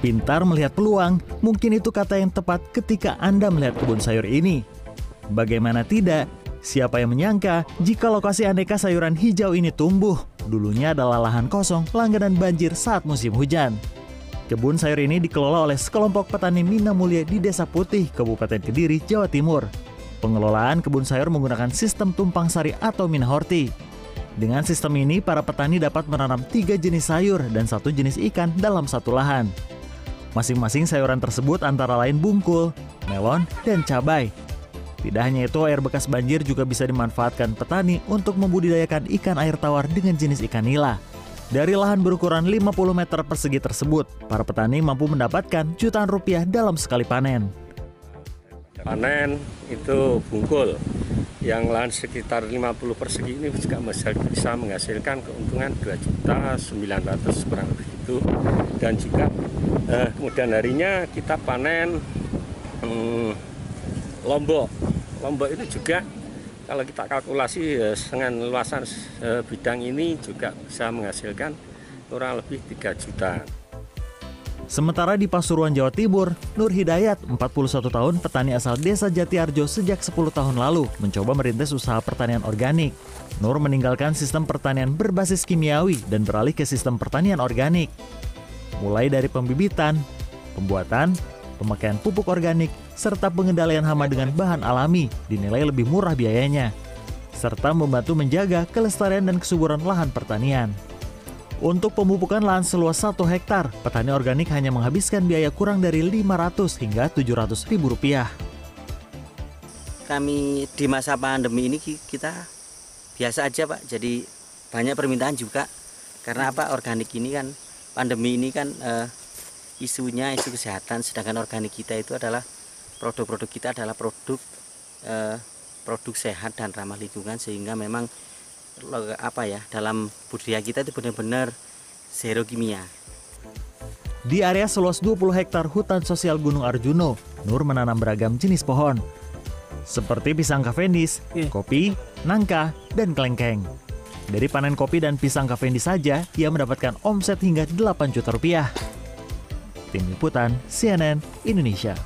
Pintar melihat peluang, mungkin itu kata yang tepat ketika Anda melihat kebun sayur ini. Bagaimana tidak, siapa yang menyangka jika lokasi aneka sayuran hijau ini tumbuh, dulunya adalah lahan kosong langganan banjir saat musim hujan. Kebun sayur ini dikelola oleh sekelompok petani Mina Mulia di Desa Putih, Kabupaten Kediri, Jawa Timur. Pengelolaan kebun sayur menggunakan sistem tumpang sari atau Mina Horti. Dengan sistem ini, para petani dapat menanam tiga jenis sayur dan satu jenis ikan dalam satu lahan. Masing-masing sayuran tersebut antara lain bungkul, melon, dan cabai. Tidak hanya itu, air bekas banjir juga bisa dimanfaatkan petani untuk membudidayakan ikan air tawar dengan jenis ikan nila. Dari lahan berukuran 50 meter persegi tersebut, para petani mampu mendapatkan jutaan rupiah dalam sekali panen. Panen itu bungkul, yang lahan sekitar 50 persegi ini juga bisa menghasilkan keuntungan 2 juta 900 kurang lebih itu. Dan jika eh, kemudian harinya kita panen hmm, lombok. Lombok itu juga kalau kita kalkulasi eh, dengan luasan eh, bidang ini juga bisa menghasilkan kurang lebih 3 juta. Sementara di Pasuruan, Jawa Timur, Nur Hidayat, 41 tahun, petani asal desa Jatiarjo sejak 10 tahun lalu, mencoba merintis usaha pertanian organik. Nur meninggalkan sistem pertanian berbasis kimiawi dan beralih ke sistem pertanian organik. Mulai dari pembibitan, pembuatan, pemakaian pupuk organik, serta pengendalian hama dengan bahan alami dinilai lebih murah biayanya, serta membantu menjaga kelestarian dan kesuburan lahan pertanian. Untuk pemupukan lahan seluas 1 hektar, petani organik hanya menghabiskan biaya kurang dari 500 hingga 700 ribu rupiah. Kami di masa pandemi ini kita biasa aja Pak, jadi banyak permintaan juga. Karena apa organik ini kan, pandemi ini kan eh, isunya isu kesehatan, sedangkan organik kita itu adalah produk-produk kita adalah produk eh, produk sehat dan ramah lingkungan sehingga memang apa ya dalam budaya kita itu benar-benar zero kimia. Di area seluas 20 hektar hutan sosial Gunung Arjuno, Nur menanam beragam jenis pohon. Seperti pisang kavendis, kopi, nangka, dan kelengkeng. Dari panen kopi dan pisang kavendis saja, ia mendapatkan omset hingga 8 juta rupiah. Tim Liputan, CNN, Indonesia.